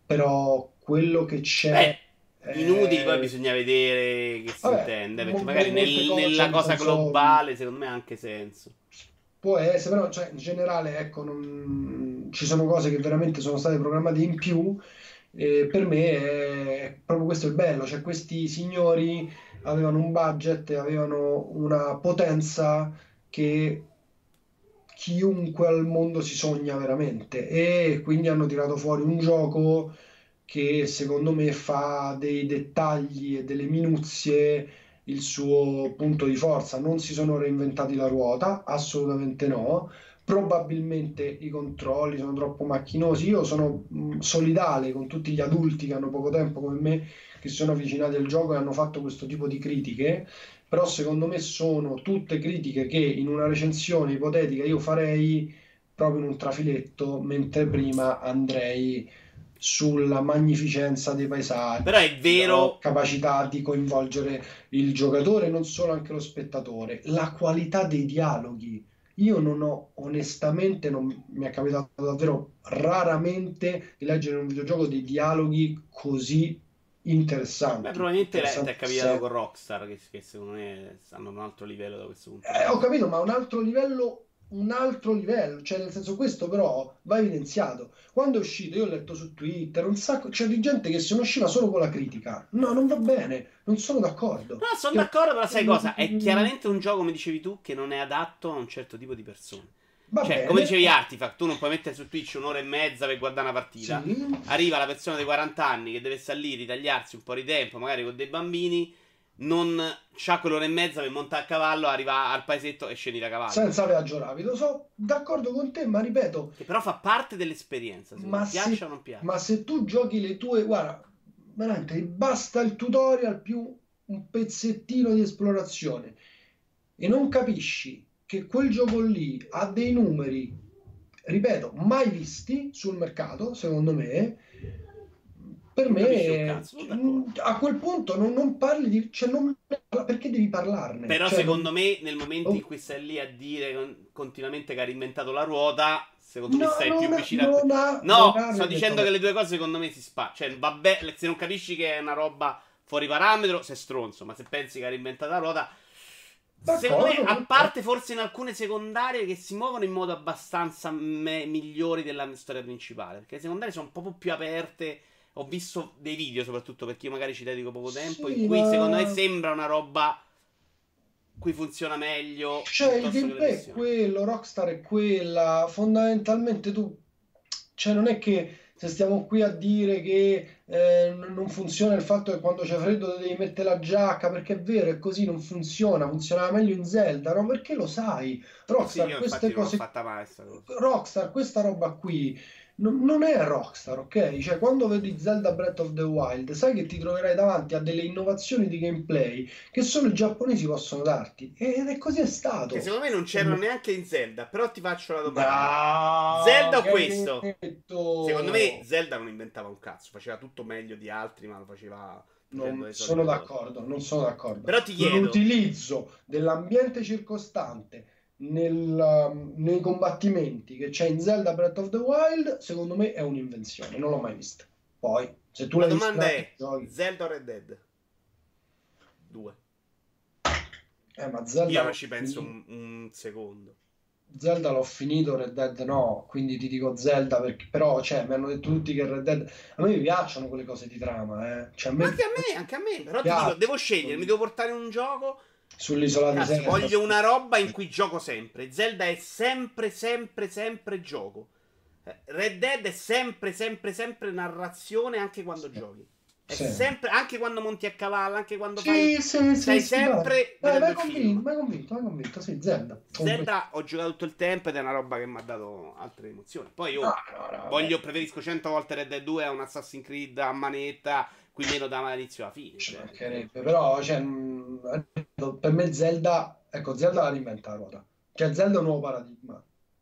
però quello che c'è... Beh Inutili, poi bisogna vedere che si Vabbè, intende. Perché magari nel, nella cosa globale, secondo me ha anche senso. Può essere, però cioè, in generale, ecco, non... ci sono cose che veramente sono state programmate in più. E per me è proprio questo il bello, cioè questi signori avevano un budget, avevano una potenza che chiunque al mondo si sogna veramente e quindi hanno tirato fuori un gioco che secondo me fa dei dettagli e delle minuzie il suo punto di forza. Non si sono reinventati la ruota, assolutamente no. Probabilmente i controlli sono troppo macchinosi. Io sono mh, solidale con tutti gli adulti che hanno poco tempo come me, che si sono avvicinati al gioco e hanno fatto questo tipo di critiche. Però secondo me sono tutte critiche che in una recensione ipotetica io farei proprio in un trafiletto, mentre prima andrei sulla magnificenza dei paesaggi, però è vero capacità di coinvolgere il giocatore, non solo anche lo spettatore, la qualità dei dialoghi. Io non ho onestamente, non mi è capitato davvero raramente di leggere in un videogioco dei dialoghi così interessanti. Beh, probabilmente ti è capitato se... con Rockstar, che, che, secondo me stanno a un altro livello da questo punto. Eh, ho capito, ma un altro livello un altro livello, cioè nel senso questo però va evidenziato. Quando è uscito, io ho letto su Twitter un sacco, c'è di gente che se ne usciva solo con la critica. No, non va bene, non sono d'accordo. No, sono che... d'accordo, però sai cosa? È chiaramente un gioco, come dicevi tu, che non è adatto a un certo tipo di persone. Va cioè, bene. come dicevi Artifact, tu non puoi mettere su Twitch un'ora e mezza per guardare una partita. Sì. Arriva la persona dei 40 anni che deve stare lì, ritagliarsi un po' di tempo, magari con dei bambini non c'ha quell'ora e mezza per montare a cavallo, arriva al paesetto e scendi da cavallo. Senza viaggio rapido, sono d'accordo con te, ma ripeto. Che però fa parte dell'esperienza. Se ma piace se, o non piace. Ma se tu giochi le tue. Guarda, veramente basta il tutorial più un pezzettino di esplorazione e non capisci che quel gioco lì ha dei numeri, ripeto, mai visti sul mercato, secondo me per me a quel punto non, non parli di cioè non, perché devi parlarne però cioè, secondo me nel momento oh. in cui stai lì a dire continuamente che hai inventato la ruota secondo no, me stai più vicino a no sto dicendo che le due cose secondo me si spa cioè vabbè se non capisci che è una roba fuori parametro sei stronzo ma se pensi che hai reinventato la ruota Secondo me, a parte forse in alcune secondarie che si muovono in modo abbastanza me- migliori della storia principale. Perché le secondarie sono un po' più aperte ho visto dei video, soprattutto perché io magari ci dedico poco tempo, sì, in cui ma... secondo me sembra una roba qui funziona meglio. Cioè, il gameplay è quello, Rockstar è quella. Fondamentalmente tu, cioè, non è che se stiamo qui a dire che eh, non funziona il fatto che quando c'è freddo devi mettere la giacca, perché è vero, è così, non funziona. Funzionava meglio in Zelda, no? Perché lo sai. Sì, Rockstar, io queste cose mai. Rockstar, questa roba qui non, non è Rockstar, ok? Cioè, quando vedi Zelda Breath of the Wild, sai che ti troverai davanti a delle innovazioni di gameplay che solo i giapponesi possono darti. Ed è così è stato. Che secondo me non c'erano Mm. neanche in Zelda. Però ti faccio la domanda. No, Zelda o questo? detto? Secondo me Zelda non inventava un cazzo. Faceva tutto meglio di altri, ma lo faceva. Non sono d'accordo, non sono d'accordo. Però ti chiedo. L'utilizzo dell'ambiente circostante nel, um, nei combattimenti che c'è in Zelda Breath of the Wild, secondo me è un'invenzione, non l'ho mai vista. Poi, se tu La l'hai vista, domanda è: giochi. Zelda o Red Dead? Due. Eh, ma Zelda Io non ci penso un, un secondo. Zelda l'ho finito, Red Dead no, quindi ti dico Zelda perché però, cioè, mi hanno detto tutti che Red Dead a me mi piacciono quelle cose di trama, eh. Cioè, a Ma me anche a me, anche a me. Però dico, devo scegliere, mi devo portare un gioco. Sull'isola Cazzo, deserta. voglio una roba in cui gioco sempre. Zelda è sempre, sempre, sempre gioco. Eh, Red Dead è sempre, sempre, sempre narrazione anche quando Sì. giochi. È Sì. sempre, anche quando monti a cavallo, anche quando fai. Sì, sì, sì, stai sì, sempre dai. Il convinto, convinto, vai convinto, sì, Zelda. Zelda ho giocato tutto il tempo ed è una roba che mi ha dato altre emozioni. Poi io No, no, no, voglio, preferisco 100 volte Red Dead 2 a un Assassin's Creed a manetta, qui meno dall'inizio alla fine. Ci cioè. però cioè, per me Zelda, ecco, Zelda la reinventa la ruota. Cioè, Zelda è un nuovo paradigma.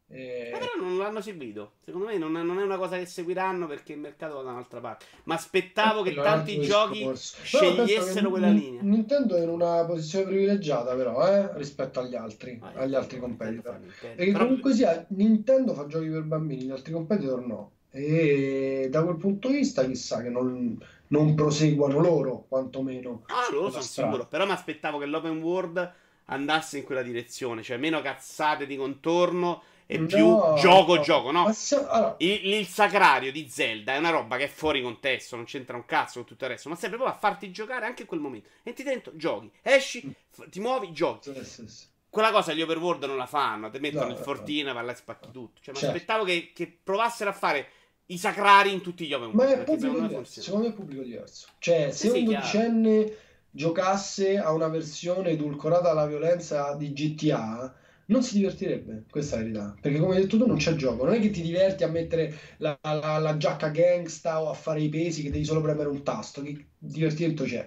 E- Ma però non l'hanno seguito. Secondo me non, non è una cosa che seguiranno perché il mercato va da un'altra parte. Ma aspettavo che un tanti giochi discorso. Scegliessero quella N- linea. Nintendo è in una posizione privilegiata, però, eh, rispetto agli altri, Ah, agli altri Nintendo competitor. Perché Però- comunque sia, Nintendo fa giochi per bambini, gli altri competitor no. E da quel punto di vista, chissà che non, non proseguano loro, quantomeno. Ah, loro sulla sono strada. sicuro. Però mi aspettavo che l'open world andasse in quella direzione. Cioè, meno cazzate di contorno e No, più gioco, no. gioco, no? Se- allora, Il, il sacrario di Zelda è una roba che è fuori contesto, non c'entra un cazzo con tutto il resto, ma serve proprio a farti giocare anche in quel momento. Entri dentro, giochi, esci, f- ti muovi, giochi. sì, sì, sì. Quella cosa gli overworld non la fanno, ti mettono No, il no, fortino, va là e spacchi tutto. Cioè, mi Certo. aspettavo che, che provassero a fare i sacrari in tutti gli open Ma world. è perché pubblico diverso, secondo me è pubblico diverso. Cioè, Sì, se sì, un chiaro. dodicenne giocasse a una versione edulcorata alla violenza di GTA, non si divertirebbe, questa è la verità. Perché come hai detto tu non c'è gioco, non è che ti diverti a mettere la, la- la giacca gangsta o a fare i pesi che devi solo premere un tasto, che divertimento c'è.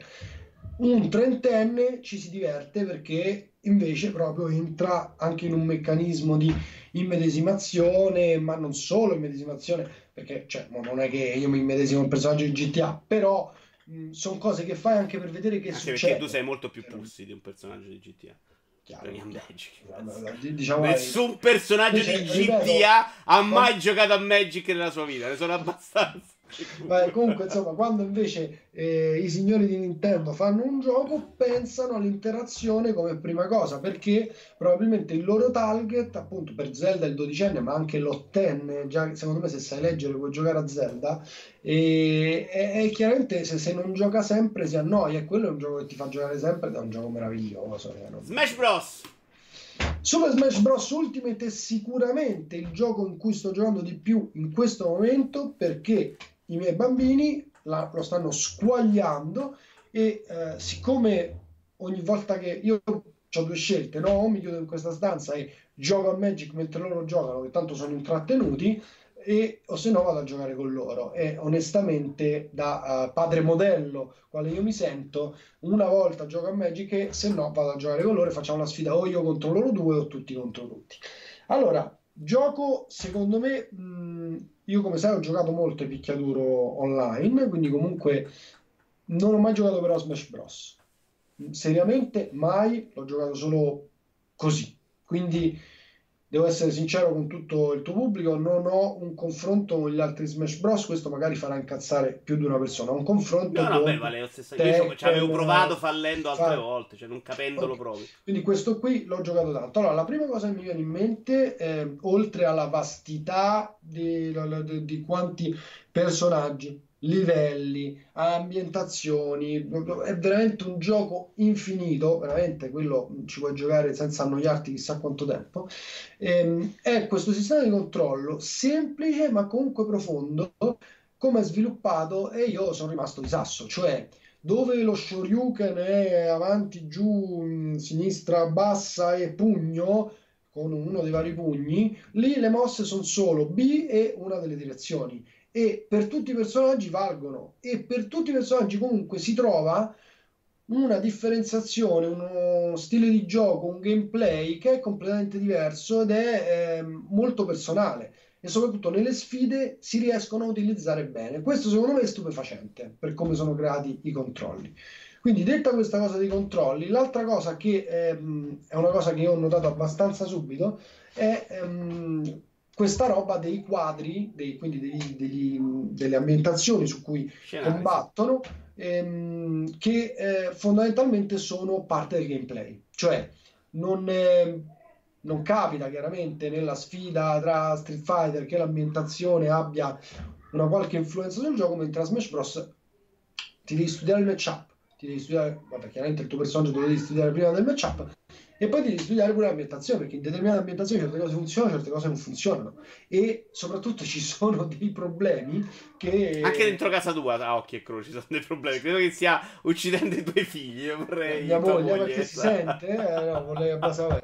Un trentenne ci si diverte perché invece proprio entra anche in un meccanismo di immedesimazione, ma non solo immedesimazione, perché cioè, non è che io mi immedesimo il personaggio di GTA, però sono cose che fai anche per vedere che Anche succede. perché tu sei molto più pussy di un personaggio di GTA. Chiaro. Magic. Diciamo, Nessun personaggio di Invece, ripeto, GTA ha mai giocato a Magic nella sua vita, ne sono abbastanza. Beh, comunque, insomma, quando invece eh, i signori di Nintendo fanno un gioco, pensano all'interazione come prima cosa, perché probabilmente il loro target, appunto per Zelda il dodicenne, ma anche l'ottenne, già secondo me se sai leggere puoi giocare a Zelda, e, e- e chiaramente se, se non gioca sempre si annoia, e quello è un gioco che ti fa giocare sempre ed è un gioco meraviglioso. eh, non- Smash Bros. Super Smash Bros. Ultimate è sicuramente il gioco in cui sto giocando di più in questo momento perché i miei bambini la- lo stanno squagliando e eh, siccome ogni volta che io ho due scelte, no? O mi chiudo in questa stanza e gioco a Magic mentre loro giocano, che tanto sono intrattenuti, e, o se no vado a giocare con loro. E onestamente, da eh, padre modello, quale io mi sento, una volta gioco a Magic e se no vado a giocare con loro e facciamo la sfida o io contro loro due o tutti contro tutti. Allora, gioco secondo me, mh, io come sai ho giocato molto picchiaduro online, quindi comunque non ho mai giocato però a Smash Bros. Seriamente mai, l'ho giocato solo così. Quindi devo essere sincero con tutto il tuo pubblico, non ho un confronto con gli altri Smash Bros. Questo magari farà incazzare più di una persona. Un confronto No, no, beh, vale lo stesso. Io ci avevo provato fallendo altre fa- volte, cioè non capendolo Ok. proprio. Quindi questo qui l'ho giocato tanto. Allora, la prima cosa che mi viene in mente, eh, oltre alla vastità di, di- di quanti personaggi livelli, ambientazioni, è veramente un gioco infinito, veramente quello ci puoi giocare senza annoiarti chissà quanto tempo. Ehm, è questo sistema di controllo semplice ma comunque profondo, come è sviluppato e io sono rimasto di sasso, cioè dove lo Shoryuken è avanti, giù, sinistra, bassa e pugno, con uno dei vari pugni, lì le mosse sono solo B e una delle direzioni e per tutti i personaggi valgono e per tutti i personaggi comunque si trova una differenziazione, uno stile di gioco, un gameplay che è completamente diverso ed è eh, molto personale e soprattutto nelle sfide si riescono a utilizzare bene. Questo secondo me è stupefacente per come sono creati i controlli. Quindi detta questa cosa dei controlli, l'altra cosa che ehm, è una cosa che ho notato abbastanza subito è ehm, questa roba dei quadri, dei, quindi degli, degli, delle ambientazioni su cui Scenari. combattono, ehm, che eh, fondamentalmente sono parte del gameplay. Cioè, non, eh, non, capita chiaramente nella sfida tra Street Fighter che l'ambientazione abbia una qualche influenza sul gioco, mentre a Smash Bros. ti devi studiare il matchup, ti devi studiare, vabbè, chiaramente il tuo personaggio lo devi studiare prima del matchup, e poi devi studiare pure l'ambientazione, perché in determinate ambientazioni certe cose funzionano, certe cose non funzionano. E soprattutto ci sono dei problemi che... Anche dentro casa tua, a occhi e croci, ci sono dei problemi. Credo che stia uccidendo i tuoi figli, io vorrei... Mia moglie, moglie perché si sente? Eh, no, vorrei abbassare,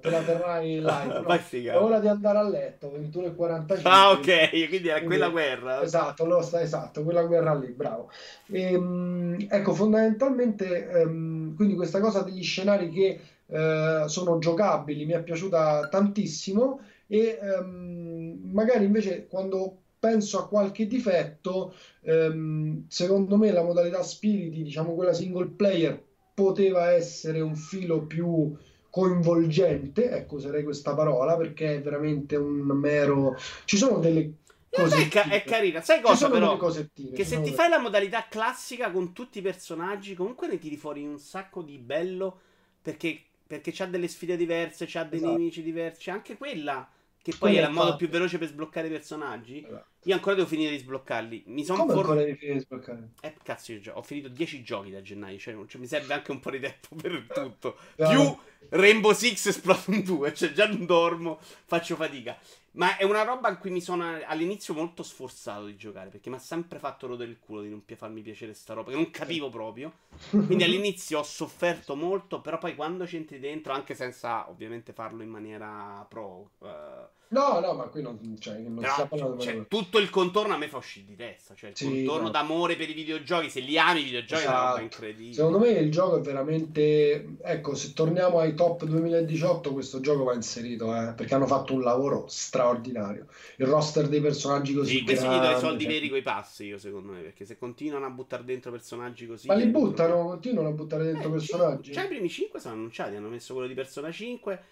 te la terrai in live. No? È ora di andare a letto, 21.45. Ah, ok, quindi era quella guerra. Esatto, lo sta, esatto, quella guerra lì, bravo. E, ehm, ecco, fondamentalmente, um, quindi questa cosa degli scenari che eh, sono giocabili, mi è piaciuta tantissimo e ehm, magari invece quando penso a qualche difetto, ehm, secondo me la modalità spiriti, diciamo quella single player, poteva essere un filo più coinvolgente, ecco userei questa parola perché è veramente un mero... Ci sono delle è, ca- è, carina. Sai cosa però? Che se ti fai la modalità classica con tutti i personaggi, comunque ne tiri fuori un sacco di bello. Perché perché c'ha delle sfide diverse, c'ha dei esatto. nemici diversi. C'è anche quella che poi Come era il modo più veloce per sbloccare i personaggi. Esatto. Io ancora devo finire di sbloccarli. Mi sono Come for... ancora devi finire di sbloccare? Eh, cazzo, io ho finito 10 giochi da gennaio. Cioè, cioè, mi serve anche un po' di tempo per tutto. Più Rainbow Six Splatoon 2. Cioè, già non dormo, faccio fatica. Ma è una roba in cui mi sono all'inizio molto sforzato di giocare. Perché mi ha sempre fatto rodere il culo di non farmi piacere sta roba. Che non capivo proprio. Quindi all'inizio ho sofferto molto. Però poi quando c'entri dentro, anche senza ovviamente farlo in maniera pro. Uh, No, no, ma qui non, cioè, non Però, si parlando cioè, tutto il contorno a me fa uscire di testa. Cioè, il sì, contorno no. d'amore per i videogiochi. Se li ami i videogiochi esatto. è una roba esatto. incredibile. Secondo me il gioco è veramente. Ecco, se torniamo ai top 2018, questo gioco va inserito eh, perché hanno fatto un lavoro straordinario. Il roster dei personaggi così. Sì, questi gli do i soldi cioè... veri coi passi, io secondo me. Perché se continuano a buttare dentro personaggi così. Ma li buttano, continuano a buttare dentro eh, personaggi. Cioè, i primi 5 sono annunciati. Hanno messo quello di Persona 5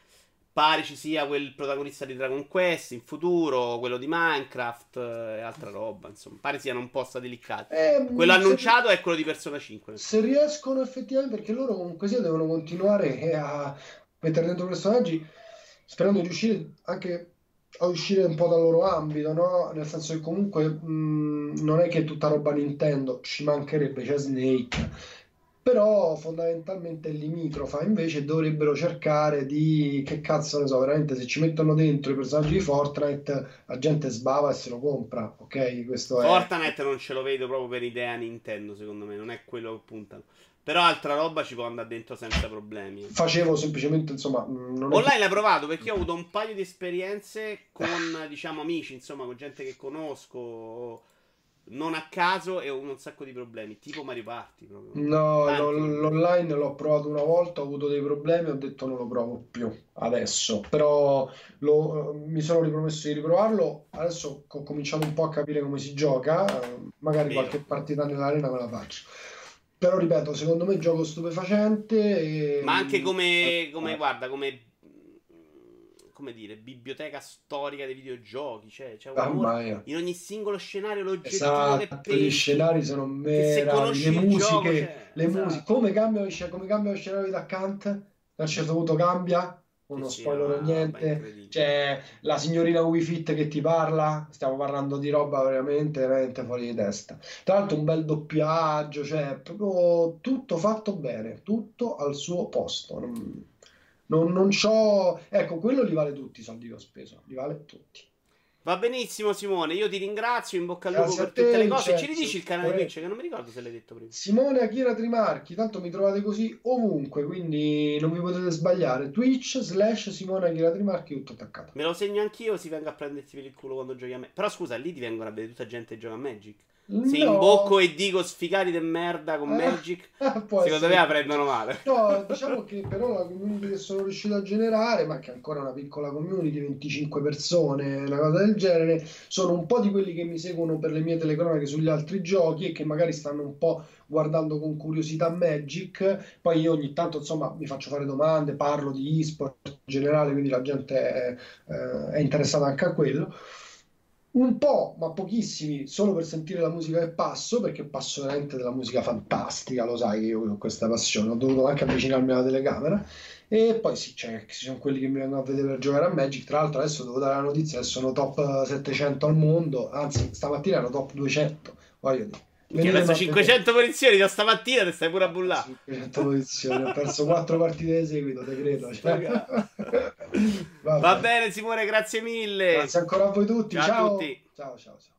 pare ci sia quel protagonista di Dragon Quest in futuro, quello di Minecraft e altra roba, insomma, pare siano un po' stati liccati. Eh, quello annunciato è quello di Persona 5. Se riescono effettivamente, perché loro comunque sia devono continuare a mettere dentro personaggi, sperando di riuscire anche a uscire un po' dal loro ambito, no? Nel senso che comunque mh, non è che è tutta roba Nintendo, ci mancherebbe, c'è Snake, però fondamentalmente è limitrofa. Invece dovrebbero cercare di che cazzo ne so, veramente se ci mettono dentro i personaggi di Fortnite, la gente sbava e se lo compra. Ok, questo è. Fortnite non ce lo vedo proprio per idea Nintendo, secondo me, non è quello che puntano. Però altra roba ci può andare dentro senza problemi. Facevo semplicemente, insomma. Online l'hai provato perché io ho avuto un paio di esperienze con, diciamo, amici, insomma, con gente che conosco non a caso e ho un sacco di problemi, tipo Mario Party. Proprio. No, lo, l'online l'ho provato una volta, ho avuto dei problemi, ho detto non lo provo più adesso, però lo, mi sono ripromesso di riprovarlo, adesso ho cominciato un po' a capire come si gioca, magari Vero. qualche partita nell'arena me la faccio. Però ripeto, secondo me gioco stupefacente. E... Ma anche come, come eh. guarda, come come dire, biblioteca storica dei videogiochi. Cioè, c'è un amore in ogni singolo scenario l'oggettivo esatto, che pensi, Gli scenari sono meravigliosi. Le musiche, gioco, cioè, le esatto. musiche. Come cambia, come cambia lo scenario di Kant? A un certo punto cambia. uno Sì, spoiler ah, niente. C'è la signorina Wii Fit che ti parla. Stiamo parlando di roba veramente, veramente fuori di testa. Tra l'altro, un bel doppiaggio, cioè proprio tutto fatto bene, tutto al suo posto. Non, non, non c'ho... Ecco, quello li vale tutti i soldi che ho speso, li vale tutti. Va benissimo, Simone. Io ti ringrazio. In bocca al lupo per te, tutte le cose. Ci Vincenzo. ridici il canale Twitch? Che non mi ricordo se l'hai detto prima. Simone Akira Trimarchi, tanto mi trovate così ovunque, quindi non vi potete sbagliare. Twitch slash Simone Akira Trimarchi, tutto attaccato. Me lo segno anch'io. Si venga a prenderti per il culo quando giochi a me. Però scusa, lì ti vengono a vedere tutta gente che gioca a Magic. Se No. imbocco e dico sficati de merda con Eh, Magic, secondo me la prendono male. No, diciamo che però la community che sono riuscito a generare, ma che è ancora una piccola community, 25 persone, una cosa del genere, sono un po' di quelli che mi seguono per le mie telecronache sugli altri giochi e che magari stanno un po' guardando con curiosità Magic. Poi io ogni tanto, insomma, mi faccio fare domande, parlo di e-sport in generale, quindi la gente è, eh, è interessata anche a quello. Un po', ma pochissimi, solo per sentire la musica che passo, perché passo veramente della musica fantastica, lo sai che io ho questa passione, ho dovuto anche avvicinarmi alla telecamera. E poi sì, cioè, ci sono quelli che mi vengono a vedere per giocare a Magic. Tra l'altro, adesso devo dare la notizia che sono top 700 al mondo, anzi, stamattina ero top 200. Voglio dire, Adesso a 500 posizioni da stamattina ti stai pure a bullare. vedere. 500 posizioni, ho perso 4 partite di seguito, te credo. cioè. Va bene, Simone, grazie mille. Grazie ancora a voi tutti. Ciao a Ciao, tutti. ciao, ciao. ciao.